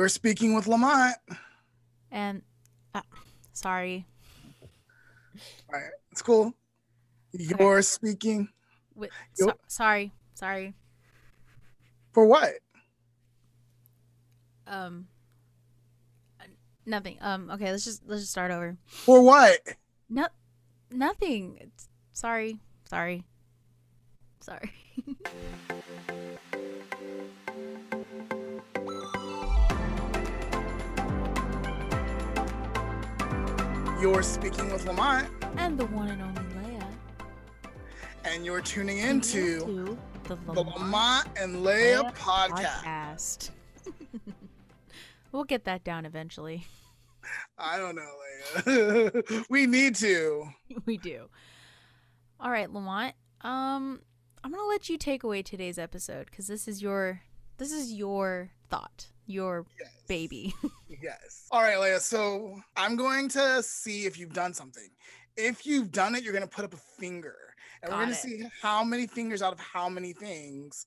You're speaking with Lamont. And uh, sorry. All right, it's cool. You're speaking With, so- sorry. Sorry. for what? Um nothing. Um okay, let's just let's just start over. For what? No nothing. It's, sorry. Sorry. Sorry. You're speaking with Lamont, and the one and only Leah. and you're tuning into the the Lamont and Leah Leah podcast. podcast. we'll get that down eventually. I don't know, Leah. we need to. we do. All right, Lamont. Um, I'm gonna let you take away today's episode because this is your this is your thought, your Yes. baby. Yes. All right, Leah. So I'm going to see if you've done something. If you've done it, you're going to put up a finger. And we're going to see how many fingers out of how many things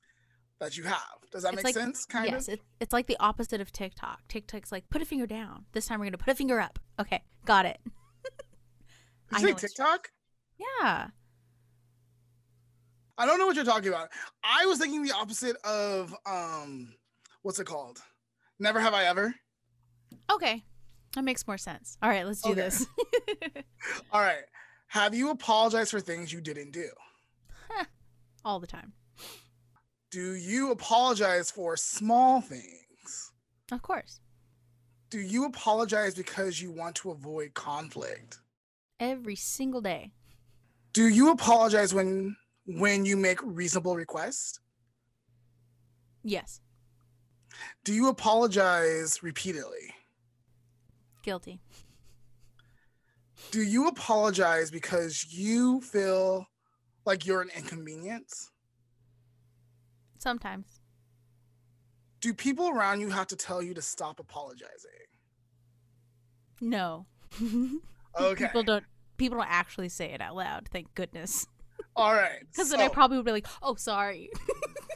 that you have. Does that It's make like- sense? Kind yes, of? it, it's like the opposite of TikTok. TikTok's like put a finger down. This time we're gonna put a finger up. Okay, got it. I Did you know say TikTok? Yeah. I don't know what you're talking about. I was thinking the opposite of um what's it called? Never have I ever. Okay, that makes more sense. All right, let's do Okay. this. All right. Have you apologized for things you didn't do? All the time, Do you apologize for small things? of course. Do you apologize because you want to avoid conflict? Every single day. Do you apologize when when you make reasonable requests? Yes. Do you apologize repeatedly? Guilty. Do you apologize because you feel like you're an inconvenience? Sometimes. Do people around you have to tell you to stop apologizing? No. Okay. people don't. People don't actually say it out loud. Thank goodness. All right. Because then I probably would be like, "Oh, sorry."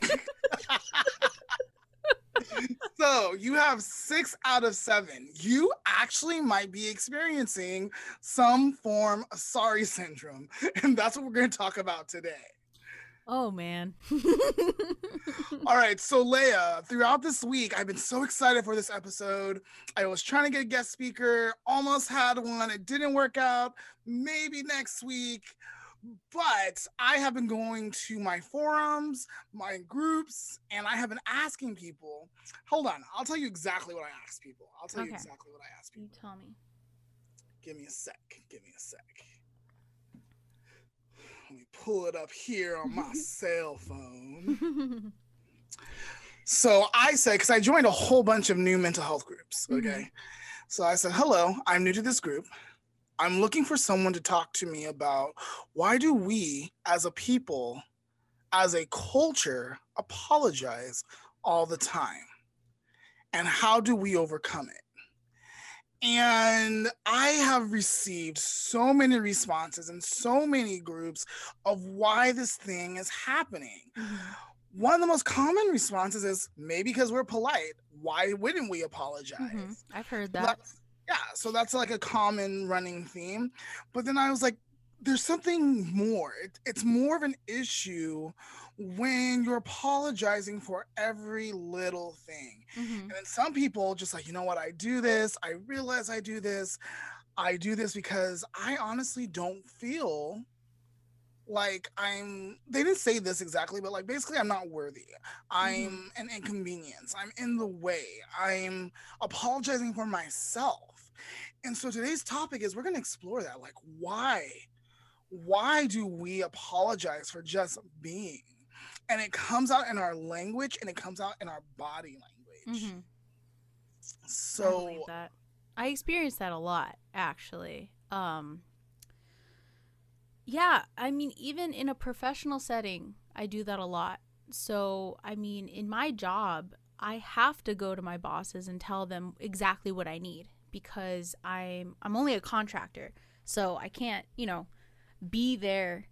So you have six out of seven. You actually might be experiencing some form of sorry syndrome. And that's what we're going to talk about today. oh man. All right. So, Leah, throughout this week, I've been so excited for this episode. I was trying to get a guest speaker, almost had one. It didn't work out. Maybe next week. But I have been going to my forums, my groups, and I have been asking people. Hold on. I'll tell you exactly what I asked people. I'll tell you exactly what I asked people. you tell me. Give me a sec. Give me a sec. Let me pull it up here on my cell phone. So I said, because I joined a whole bunch of new mental health groups. Mhm. Okay. So I said, hello, I'm new to this group. I'm looking for someone to talk to me about why do we as a people, as a culture, apologize all the time? And how do we overcome it? And I have received so many responses in so many groups of why this thing is happening Mhm. one of the most common responses is maybe because we're polite. Why wouldn't we apologize? Mhm. I've heard that. that's- yeah, so that's like a common running theme. But then I was like, there's something more. It, it's more of an issue when you're apologizing for every little thing. Mhm. And then some people just like, you know what, I do this. I realize I do this. I do this because I honestly don't feel like I'm they didn't say this exactly, but like basically I'm not worthy. I'm an inconvenience. I'm in the way. I'm apologizing for myself. And so today's topic is we're going to explore that. Like why? Why do we apologize for just being? And it comes out in our language and it comes out in our body language. Mhm. So that. I experienced that a lot, actually. Um, yeah, I mean, even in a professional setting, I do that a lot. So, I mean, in my job, I have to go to my bosses and tell them exactly what I need because I'm I'm only a contractor. So, I can't, you know, be there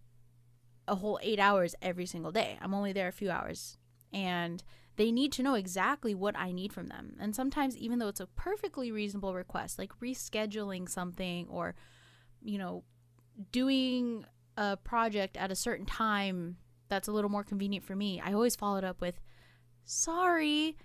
a whole 8 hours every single day. I'm only there a few hours. And they need to know exactly what I need from them. And sometimes, even though it's a perfectly reasonable request, like rescheduling something or, you know, doing a project at a certain time that's a little more convenient for me, I always follow it up with, sorry.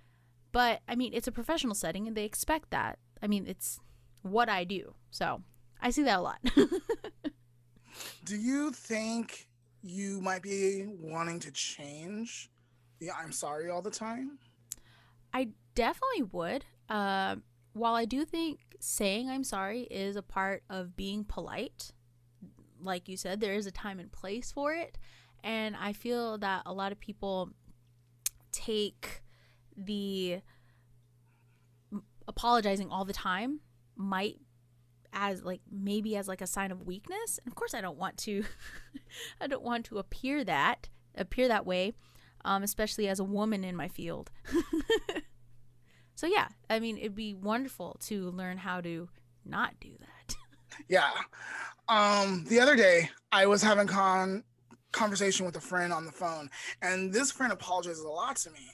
But I mean, it's a professional setting and they expect that. I mean, it's what I do. So I see that a lot. do you think you might be wanting to change the I'm sorry all the time? I definitely would. Uh, while I do think saying I'm sorry is a part of being polite, like you said, there is a time and place for it. And I feel that a lot of people take the apologizing all the time might as like maybe as like a sign of weakness and of course i don't want to i don't want to appear that appear that way um, especially as a woman in my field. so yeah, I mean, it'd be wonderful to learn how to not do that. yeah. Um, the other day, I was having con conversation with a friend on the phone, and this friend apologizes a lot to me,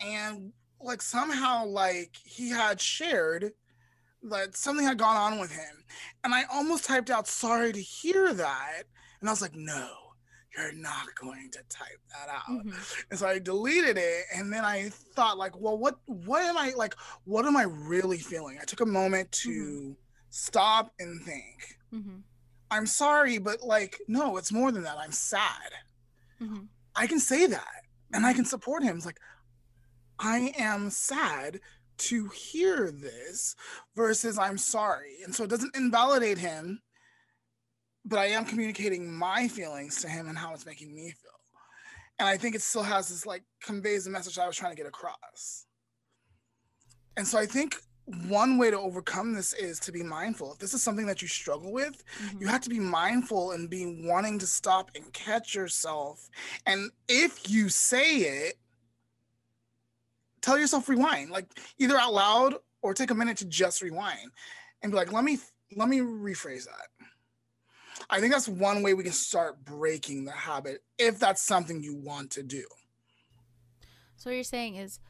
and like somehow like he had shared that something had gone on with him, and I almost typed out sorry to hear that, and I was like, no you're not going to type that out. Mm-hmm. And so I deleted it. And then I thought, like, well, what what am I like, what am I really feeling? I took a moment to mm-hmm. stop and think. Mm-hmm. I'm sorry, but like, no, it's more than that. I'm sad. Mm-hmm. I can say that and I can support him. It's like, I am sad to hear this versus I'm sorry. And so it doesn't invalidate him but I am communicating my feelings to him and how it's making me feel. And I think it still has this like conveys the message I was trying to get across. And so I think one way to overcome this is to be mindful. If this is something that you struggle with, mm-hmm. you have to be mindful and be wanting to stop and catch yourself. And if you say it, tell yourself rewind, like either out loud or take a minute to just rewind and be like, let me let me rephrase that. I think that's one way we can start breaking the habit if that's something you want to do. So what you're saying is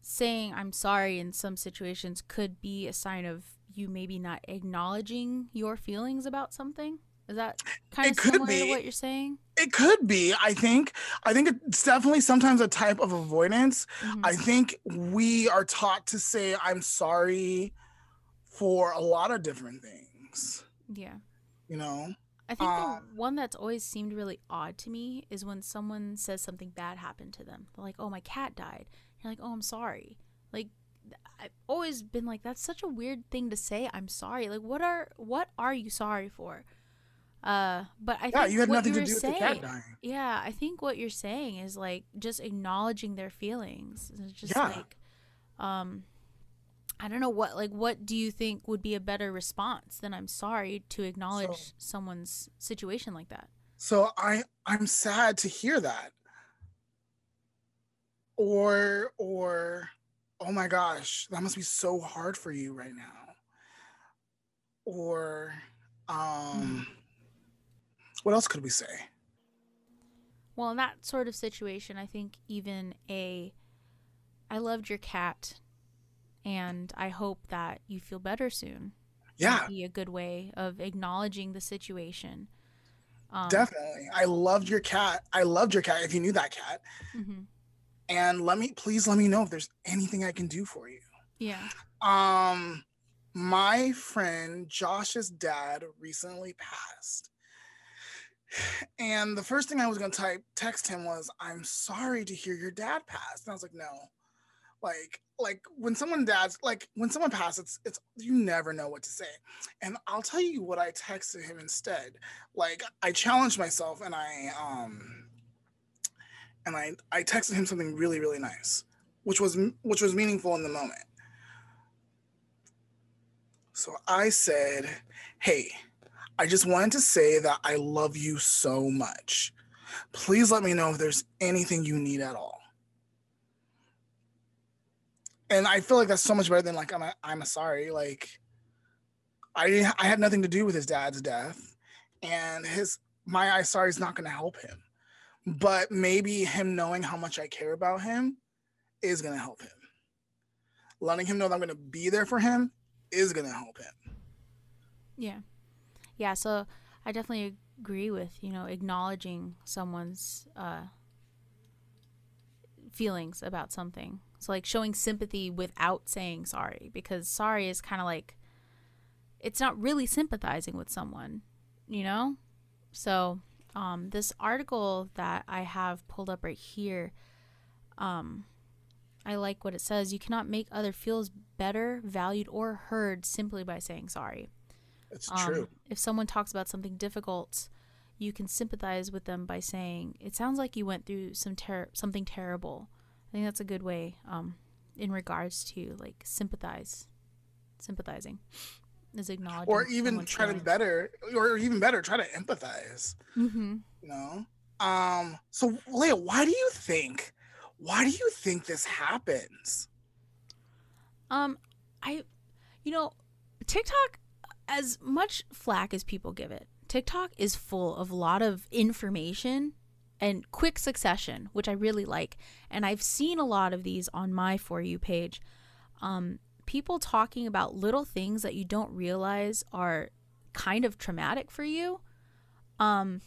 saying I'm sorry in some situations could be a sign of you maybe not acknowledging your feelings about something. Is that kind of similar be. what you're saying? It could be. I think. I think it's definitely sometimes a type of avoidance. Mm-hmm. I think we are taught to say I'm sorry for a lot of different things. Yeah. You know. I think uh, the one that's always seemed really odd to me is when someone says something bad happened to them. They're like, "Oh, my cat died." You're like, "Oh, I'm sorry." Like I've always been like that's such a weird thing to say. I'm sorry. Like what are what are you sorry for? Uh, but I yeah, think you had nothing to do saying, with the cat dying. Yeah, I think what you're saying is like just acknowledging their feelings. It's just yeah. like, um, I don't know what like what do you think would be a better response than I'm sorry to acknowledge so, someone's situation like that. So I I'm sad to hear that. Or or oh my gosh, that must be so hard for you right now. Or um what else could we say? Well, in that sort of situation, I think even a I loved your cat and I hope that you feel better soon. Yeah, Would be a good way of acknowledging the situation. Um, Definitely, I loved your cat. I loved your cat. If you knew that cat, mm-hmm. and let me please let me know if there's anything I can do for you. Yeah. Um, my friend Josh's dad recently passed. And the first thing I was gonna type text him was, I'm sorry to hear your dad passed. And I was like, no, like like when someone dies like when someone passes it's, it's you never know what to say. And i'll tell you what i texted him instead. Like i challenged myself and i um and i i texted him something really really nice which was which was meaningful in the moment. So i said hey i just wanted to say that i love you so much please let me know if there's anything you need at all and I feel like that's so much better than like I'm a, I'm a sorry. Like I I had nothing to do with his dad's death, and his my I sorry is not going to help him. But maybe him knowing how much I care about him is going to help him. Letting him know that I'm going to be there for him is going to help him. Yeah. Yeah, so I definitely agree with, you know, acknowledging someone's uh feelings about something. So like showing sympathy without saying sorry because sorry is kind of like it's not really sympathizing with someone, you know? So, um this article that I have pulled up right here um I like what it says. You cannot make other feels better, valued, or heard simply by saying sorry. It's um, true. If someone talks about something difficult, you can sympathize with them by saying, "It sounds like you went through some ter- something terrible." I think that's a good way um, in regards to like sympathize, sympathizing is acknowledging, or even try to better, or even better, try to empathize. Mm-hmm. You know. Um. So, Leah, why do you think? Why do you think this happens? Um, I, you know, TikTok, as much flack as people give it, TikTok is full of a lot of information and quick succession, which I really like. And I've seen a lot of these on my For You page. Um, people talking about little things that you don't realize are kind of traumatic for you. Um,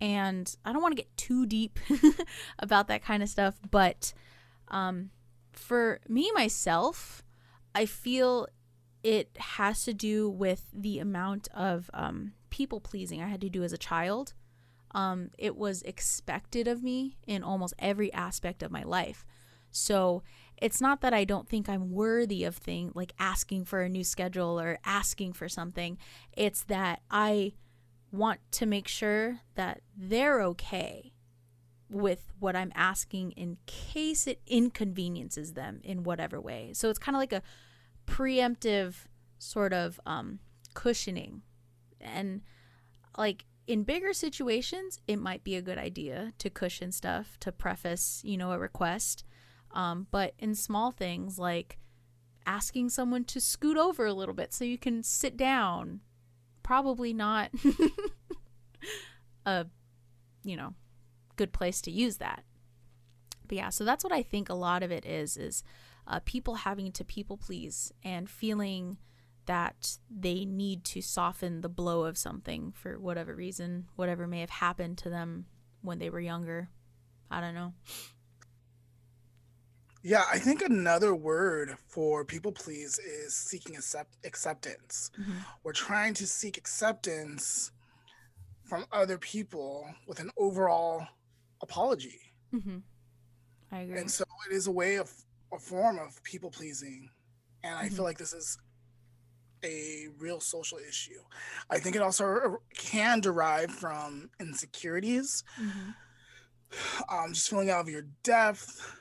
and I don't want to get too deep about that kind of stuff, but um, for me myself, I feel it has to do with the amount of um, people pleasing I had to do as a child. Um, it was expected of me in almost every aspect of my life. So it's not that I don't think I'm worthy of thing like asking for a new schedule or asking for something. It's that I want to make sure that they're okay with what I'm asking in case it inconveniences them in whatever way. So it's kind of like a preemptive sort of um, cushioning. And like in bigger situations, it might be a good idea to cushion stuff, to preface, you know, a request. Um, but in small things like asking someone to scoot over a little bit so you can sit down probably not a you know good place to use that but yeah so that's what i think a lot of it is is uh, people having to people please and feeling that they need to soften the blow of something for whatever reason whatever may have happened to them when they were younger i don't know yeah, I think another word for people please is seeking accept- acceptance. Mm-hmm. We're trying to seek acceptance from other people with an overall apology. Mm-hmm. I agree. And so it is a way of a form of people pleasing. And I mm-hmm. feel like this is a real social issue. I think it also can derive from insecurities, mm-hmm. um, just feeling out of your depth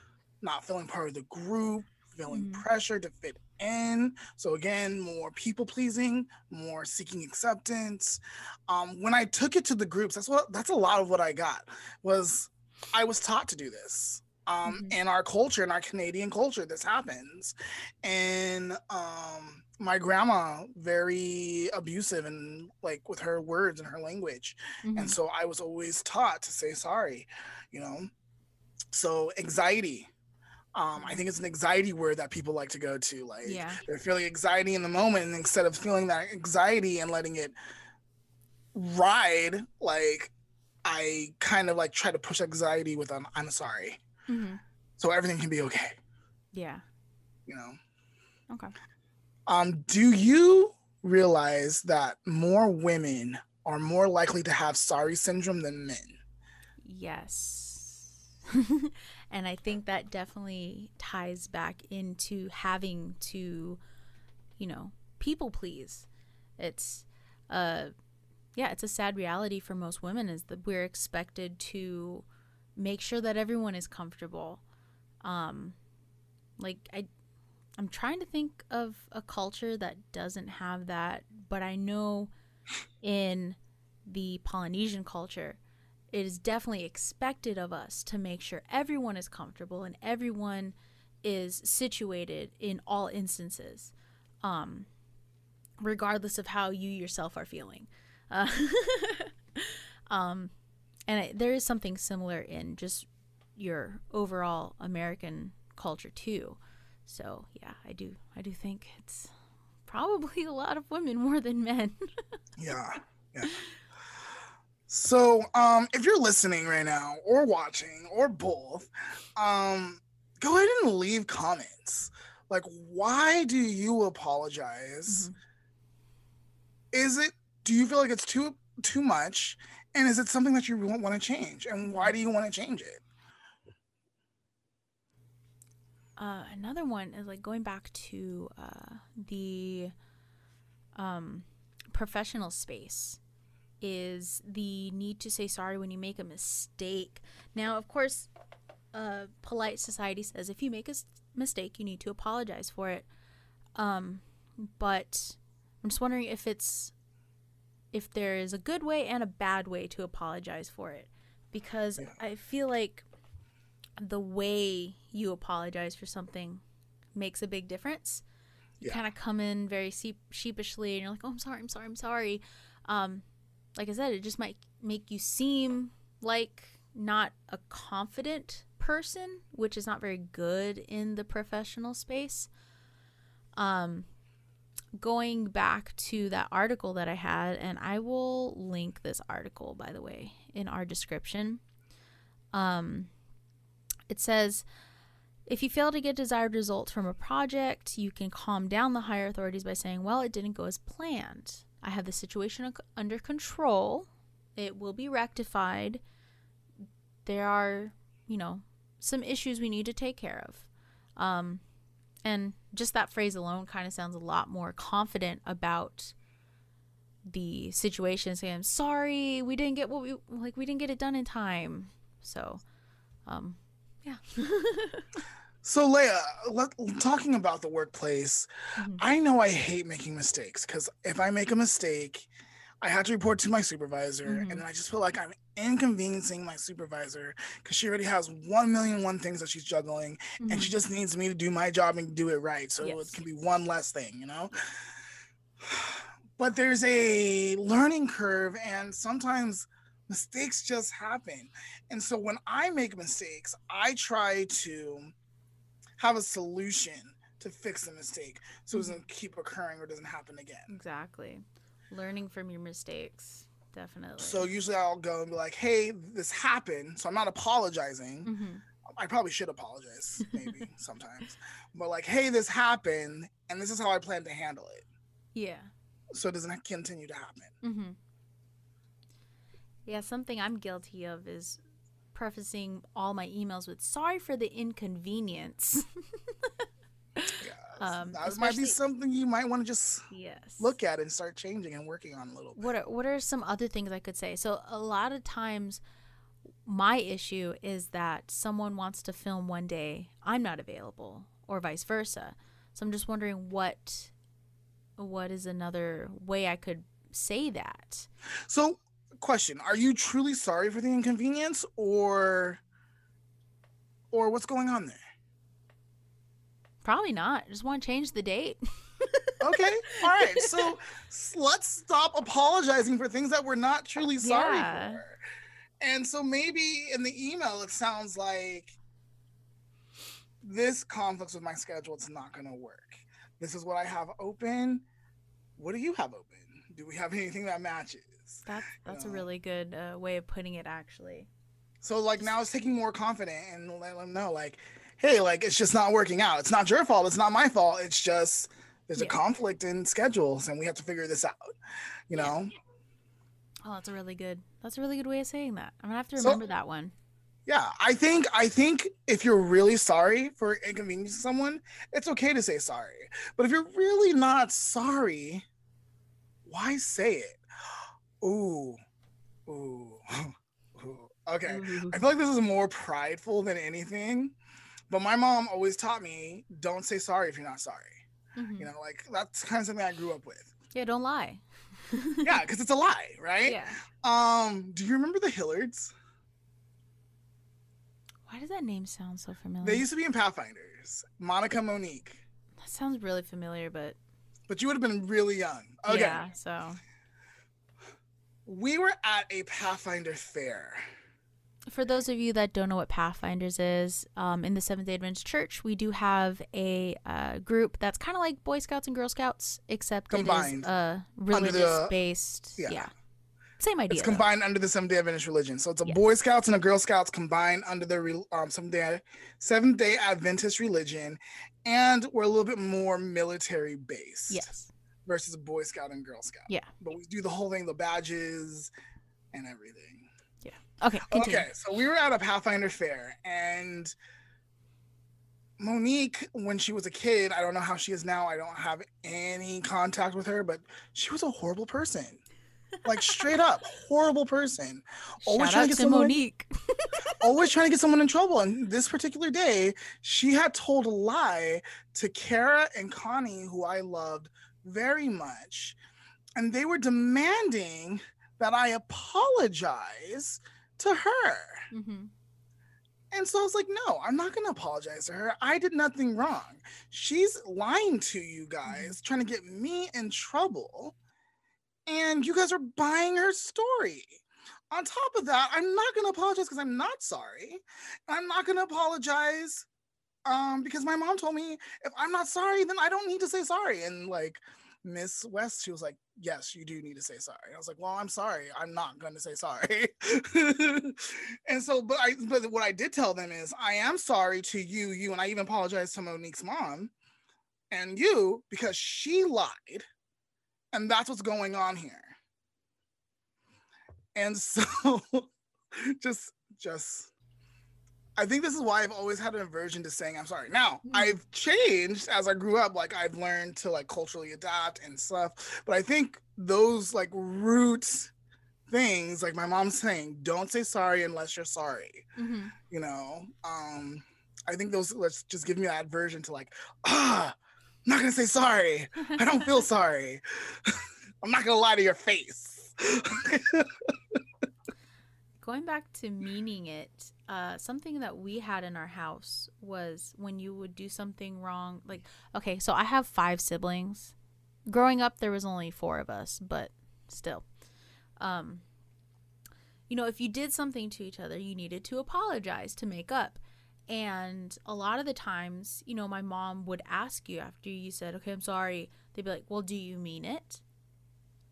not feeling part of the group, feeling mm. pressure to fit in. So again, more people pleasing, more seeking acceptance. Um, when I took it to the groups, that's what that's a lot of what I got was I was taught to do this. Um, mm-hmm. in our culture, in our Canadian culture, this happens. And um, my grandma very abusive and like with her words and her language. Mm-hmm. And so I was always taught to say sorry, you know. So anxiety, um, I think it's an anxiety word that people like to go to. Like yeah. they're feeling anxiety in the moment, and instead of feeling that anxiety and letting it ride, like I kind of like try to push anxiety with um, I'm sorry, mm-hmm. so everything can be okay. Yeah. You know. Okay. Um, do you realize that more women are more likely to have sorry syndrome than men? Yes. And I think that definitely ties back into having to, you know, people please. It's, uh, yeah, it's a sad reality for most women is that we're expected to make sure that everyone is comfortable. Um, like I, I'm trying to think of a culture that doesn't have that, but I know in the Polynesian culture, it is definitely expected of us to make sure everyone is comfortable and everyone is situated in all instances, um, regardless of how you yourself are feeling. Uh, um, and there is something similar in just your overall American culture too. So yeah, I do I do think it's probably a lot of women more than men. yeah. Yeah. So, um, if you're listening right now or watching or both, um, go ahead and leave comments. Like, why do you apologize? Mm-hmm. Is it do you feel like it's too too much? And is it something that you want to change? And why do you want to change it? Uh, another one is like going back to uh, the um, professional space is the need to say sorry when you make a mistake. Now, of course, uh, polite society says if you make a mistake, you need to apologize for it. Um, but I'm just wondering if it's if there is a good way and a bad way to apologize for it, because yeah. I feel like the way you apologize for something makes a big difference. You yeah. kind of come in very sheepishly and you're like, "Oh, I'm sorry, I'm sorry, I'm sorry." Um, like I said, it just might make you seem like not a confident person, which is not very good in the professional space. Um, going back to that article that I had, and I will link this article, by the way, in our description. Um, it says, if you fail to get desired results from a project, you can calm down the higher authorities by saying, well, it didn't go as planned. I have the situation under control. It will be rectified. There are, you know, some issues we need to take care of. Um, and just that phrase alone kind of sounds a lot more confident about the situation. Saying, "I'm sorry, we didn't get what we like. We didn't get it done in time." So, um, yeah. So, Leah, let, talking about the workplace, mm-hmm. I know I hate making mistakes because if I make a mistake, I have to report to my supervisor, mm-hmm. and then I just feel like I'm inconveniencing my supervisor because she already has one million one things that she's juggling, mm-hmm. and she mm-hmm. just needs me to do my job and do it right. So yes. it can be one less thing, you know. But there's a learning curve, and sometimes mistakes just happen. And so when I make mistakes, I try to have a solution to fix the mistake so it doesn't mm-hmm. keep occurring or doesn't happen again. Exactly. Learning from your mistakes. Definitely. So usually I'll go and be like, hey, this happened. So I'm not apologizing. Mm-hmm. I probably should apologize, maybe sometimes. But like, hey, this happened, and this is how I plan to handle it. Yeah. So it doesn't continue to happen. Mm-hmm. Yeah, something I'm guilty of is prefacing all my emails with "Sorry for the inconvenience." um, that might be something you might want to just yes look at and start changing and working on a little. Bit. What are, What are some other things I could say? So a lot of times, my issue is that someone wants to film one day, I'm not available, or vice versa. So I'm just wondering what what is another way I could say that. So question are you truly sorry for the inconvenience or or what's going on there probably not. I just want to change the date. Okay all right so let's stop apologizing for things that we're not truly sorry yeah. for. And so maybe in the email it sounds like this conflicts with my schedule it's not going to work. This is what i have open. What do you have open? Do we have anything that matches? That's that's a really good uh, way of putting it, actually. So like now it's taking more confident and let them know like, hey, like it's just not working out. It's not your fault. It's not my fault. It's just there's yeah. a conflict in schedules and we have to figure this out. You know. Oh, that's a really good. That's a really good way of saying that. I'm gonna have to remember so, that one. Yeah, I think I think if you're really sorry for inconveniencing someone, it's okay to say sorry. But if you're really not sorry, why say it? Ooh, ooh, ooh. Okay, ooh. I feel like this is more prideful than anything. But my mom always taught me, don't say sorry if you're not sorry. Mm-hmm. You know, like that's kind of something I grew up with. Yeah, don't lie. yeah, because it's a lie, right? Yeah. Um, do you remember the Hillards? Why does that name sound so familiar? They used to be in Pathfinders. Monica Monique. That sounds really familiar, but but you would have been really young. Okay. Yeah, so we were at a Pathfinder fair. For those of you that don't know what Pathfinders is, um, in the Seventh day Adventist Church, we do have a uh, group that's kind of like Boy Scouts and Girl Scouts, except Combined. it is uh, religious based. yeah. Yeah. Same idea. It's though. combined under the Seventh Day Adventist religion. So it's a Yes. Boy Scouts and a Girl Scouts combined under the um, Seventh Day Seventh Day Adventist religion, and we're a little bit more military based. Yes. Versus a Boy Scout and Girl Scout. Yeah. But we do the whole thing, the badges, and everything. Okay. Continue. Okay, so we were at a Pathfinder fair, and Monique, when she was a kid, I don't know how she is now. I don't have any contact with her, but she was a horrible person. Like straight up, horrible person. Always Shout trying out to get to someone, Monique. always trying to get someone in trouble. And this particular day, she had told a lie to Kara and Connie, who I loved very much, and they were demanding that I apologize to her. hmm And so I was like, no, I'm not going to apologize to her. I did nothing wrong. She's lying to you guys, trying to get me in trouble. And you guys are buying her story. On top of that, I'm not going to apologize because I'm not sorry. I'm not going to apologize um, because my mom told me if I'm not sorry, then I don't need to say sorry. And like Miss West, she was like, yes, you do need to say sorry. I was like, well, I'm sorry. I'm not going to say sorry. and so, but I, but what I did tell them is I am sorry to you, you, and I even apologized to Monique's mom and you because she lied. And that's what's going on here. And so just, just, I think this is why I've always had an aversion to saying I'm sorry. Now, Mhm. I've changed as I grew up. Like I've learned to like culturally adapt and stuff. But I think those like roots things, like my mom's saying, don't say sorry unless you're sorry. hmm You know, um, I think those let's just give me that aversion to like, ah, I'm not gonna say sorry. I don't feel sorry. I'm not gonna lie to your face. Going back to meaning it, uh, something that we had in our house was when you would do something wrong. Like, okay, so I have five siblings. Growing up, there was only four of us, but still. Um, you know, if you did something to each other, you needed to apologize to make up. And a lot of the times, you know, my mom would ask you after you said, "Okay, I'm sorry." They'd be like, "Well, do you mean it?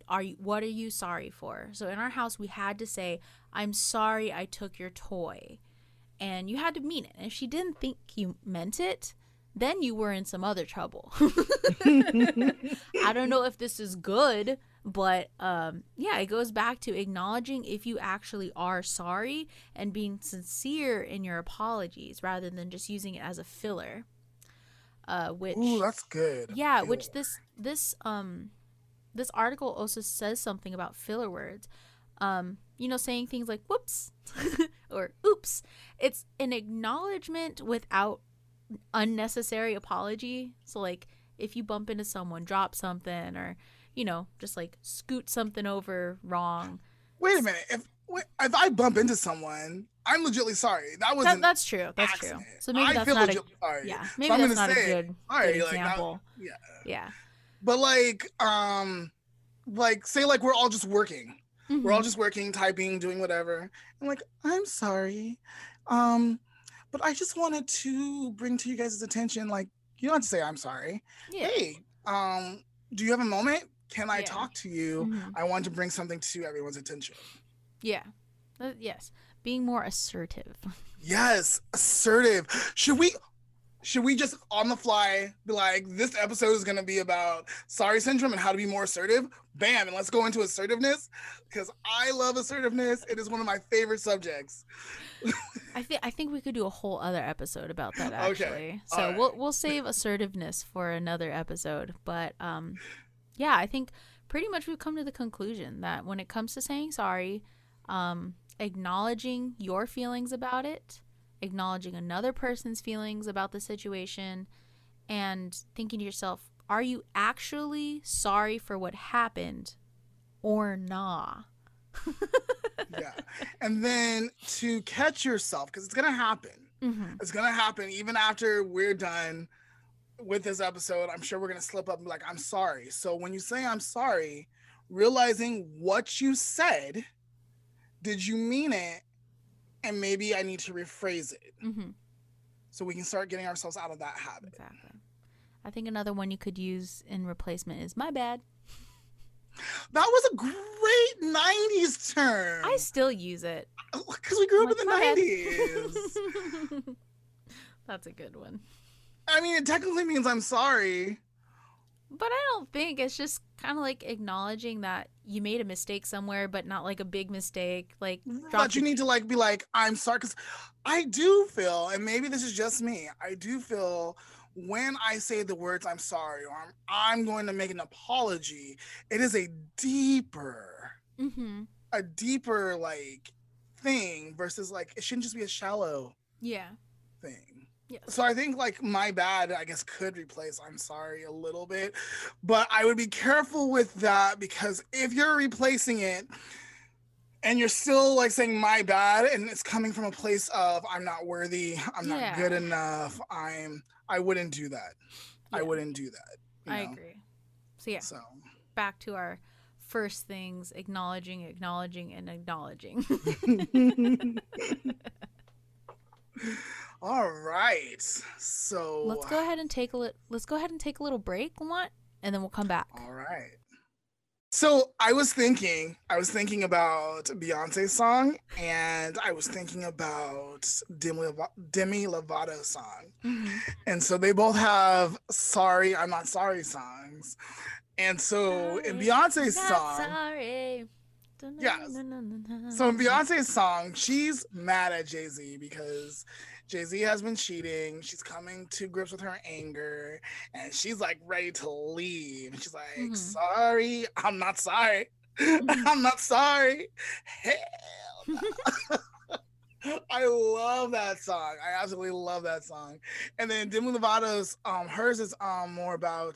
Are you what are you sorry for?" So in our house, we had to say, "I'm sorry I took your toy." And you had to mean it. And if she didn't think you meant it, then you were in some other trouble. I don't know if this is good, but um, yeah, it goes back to acknowledging if you actually are sorry and being sincere in your apologies rather than just using it as a filler. Uh, which Ooh, that's good. yeah, which this this um this article also says something about filler words. Um, you know, saying things like whoops or oops. It's an acknowledgement without unnecessary apology. So like if you bump into someone, drop something or you know, just like scoot something over wrong. Wait a minute. If if I bump into someone, I'm legitly sorry. That That, wasn't. that's true. That's true. So maybe I that's feel not a sorry. yeah. Maybe I'm that's not a say, good, sorry, good like, that- example. yeah. yeah. But like, um, like say like we're all just working. We're all Mhm. just working, typing, doing whatever. I'm like, I'm sorry. Um, but I just wanted to bring to you guys' attention, like, you don't have to say I'm sorry. yeah. Hey, um, do you have a moment? Can I Yeah. talk to you? Mhm. I want to bring something to everyone's attention. Yeah. Uh, yes. Being more assertive. Yes, assertive. Should we should we just on the fly be like, this episode is gonna be about sorry syndrome and how to be more assertive? Bam, and let's go into assertiveness because I love assertiveness. It is one of my favorite subjects. I think I think we could do a whole other episode about that Okay. actually. So Alright. we'll we'll save assertiveness for another episode. But um yeah, I think pretty much we've come to the conclusion that when it comes to saying sorry, um acknowledging your feelings about it, acknowledging another person's feelings about the situation and thinking to yourself, are you actually sorry for what happened or nah? Yeah. and then to catch yourself, because it's gonna happen. Mhm. It's gonna happen even after we're done with this episode. I'm sure we're gonna slip up and be like, I'm sorry. So when you say I'm sorry, realizing what you said, did you mean it? And maybe I need to rephrase it Mm-hmm. so we can start getting ourselves out of that habit. Exactly. I think another one you could use in replacement is my bad. That was a great 90s term. I still use it. Because we grew up Like, in the 90s. That's a good one. I mean, it technically means I'm sorry. But I don't think it's just kind of like acknowledging that you made a mistake somewhere, but not like a big mistake. Like, But you the- need to like be like, I'm sorry. Because I do feel, and maybe this is just me, I do feel when I say the words I'm sorry or I'm, I'm going to make an apology, it is a deeper, Mhm. a deeper like thing versus like it shouldn't just be a shallow Yeah. thing. Yes. So I think like my bad, I guess could replace I'm sorry a little bit, but I would be careful with that because if you're replacing it and you're still like saying my bad and it's coming from a place of I'm not worthy, I'm not Yeah. good enough, I'm I wouldn't do that. I wouldn't do that. I know? agree. So yeah, So back to our first things: acknowledging, acknowledging, and acknowledging. all right. So let's go ahead and take a li- let's go ahead and take a little break, Lamont, and then we'll come back. All right. So I was thinking, I was thinking about Beyonce's song, and I was thinking about Demi, Demi Lovato's song, Mhm. and so they both have "Sorry, I'm Not Sorry" songs, and so in Sorry, Beyonce's Not song, sorry. Yes. so in Beyonce's song, she's mad at Jay Z because Jay Z has been cheating. She's coming to grips with her anger, and she's like ready to leave. And she's like, Mhm. "Sorry, I'm not sorry. I'm not sorry." Hell, no." I love that song. I absolutely love that song. And then Demi Lovato's, um, hers is um more about.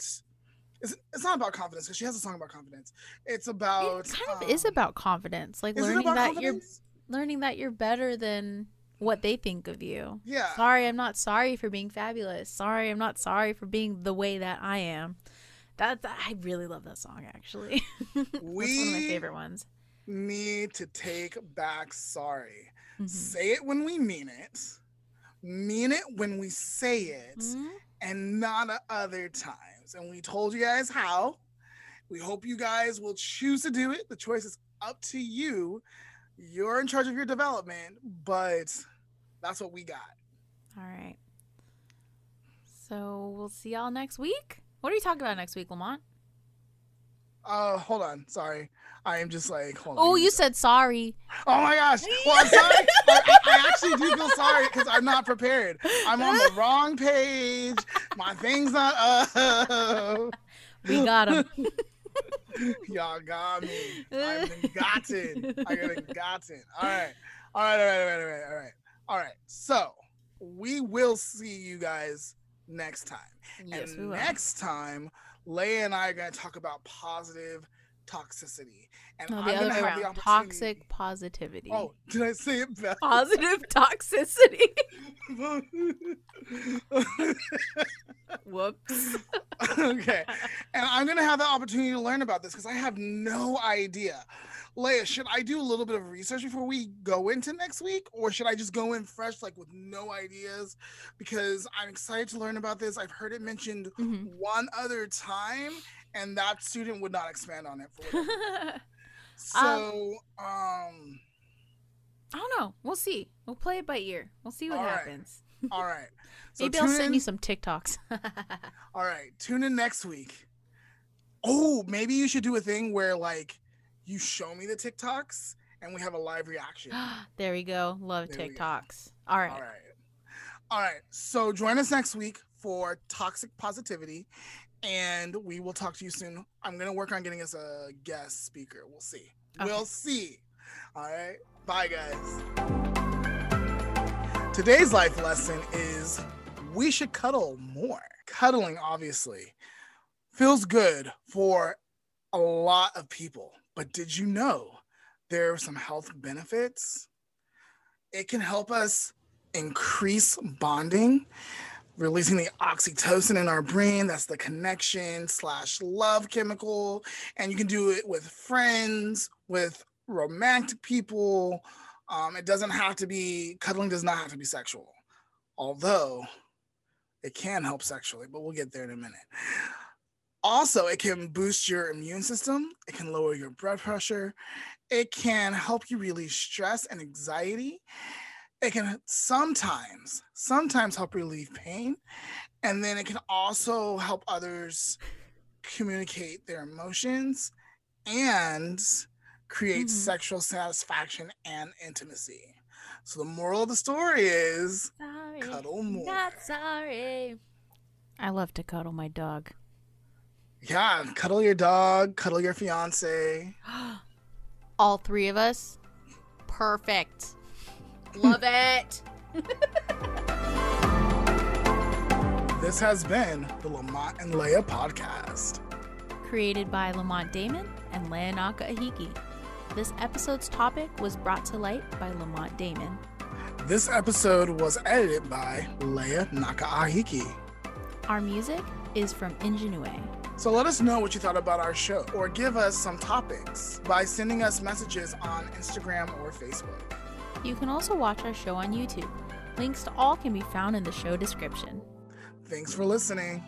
It's, it's not about confidence because she has a song about confidence. It's about. it kind of is um, about confidence, like learning that you're learning that you're better than what they think of you. Yeah. Sorry, I'm not sorry for being fabulous. Sorry, I'm not sorry for being the way that I am. That, that I really love that song actually. That's one of my favorite ones. need to take back sorry. Mhm. Say it when we mean it. Mean it when we say it Mhm. and not at other times. And we told you guys how. We hope you guys will choose to do it. The choice is up to you. You're in charge of your development, but that's what we got. All right. So we'll see y'all next week. What are we talking about next week, Lamont? Uh, hold on. Sorry. I am just like, hold. Oh, you said sorry. Oh my gosh. Well, I'm sorry. I, I- I actually do feel sorry because I'm not prepared. I'm on the wrong page. My thing's not up. We got him. Y'all got me. I've been gotten. I've been gotten. All right. All right. All right. All right. All right. All right. All right. So we will see you guys next time. yes, and we will. next time, Leah and I are going to talk about positive toxicity. And No, I'm the other way have the around. opportunity- Toxic positivity. Oh, did I say it better? Positive toxicity. Whoops. okay. And I'm going to have the opportunity to learn about this because I have no idea. Leah, should I do a little bit of research before we go into next week? Or should I just go in fresh, like with no ideas? Because I'm excited to learn about this. I've heard it mentioned Mhm. one other time, and that student would not expand on it. For. So, um, I don't know. We'll see. We'll play it by ear. We'll see what All right. happens. all right. So Maybe I'll send in- you some TikToks. All right, tune in next week. Oh, maybe you should do a thing where like you show me the TikToks and we have a live reaction. there we go. Love There we go. TikToks. All right. All right. All right. So join us next week for toxic positivity and we will talk to you soon. I'm to work on getting us a guest speaker. We'll see. Okay. We'll see. All right. Bye guys. Today's life lesson is we should cuddle more. Cuddling obviously feels good for a lot of people, but did you know there are some health benefits? It can help us increase bonding, releasing the oxytocin in our brain. That's the connection slash love chemical. And you can do it with friends, with romantic people, Um, it doesn't have to be cuddling. Does not have to be sexual, although it can help sexually. But we'll get there in a minute. Also, it can boost your immune system. It can lower your blood pressure. It can help you release stress and anxiety. It can sometimes, sometimes help relieve pain. And then it can also help others communicate their emotions and create mm-hmm. sexual satisfaction and intimacy. So the moral of the story is sorry, cuddle more. Not sorry. I love to cuddle my dog. Yeah, cuddle your dog, cuddle your fiance. All three of us. Perfect. Love it. this has been the Lamont and Leah podcast. Created by Lamont Damon and Leah Nakahiki. This episode's topic was brought to light by Lamont Damon. This episode was edited by Leah Nakahiki. Our music is from Ingenue. So let us know what you thought about our show or give us some topics by sending us messages on Instagram or Facebook. You can also watch our show on YouTube. Links to all can be found in the show description. Thanks for listening.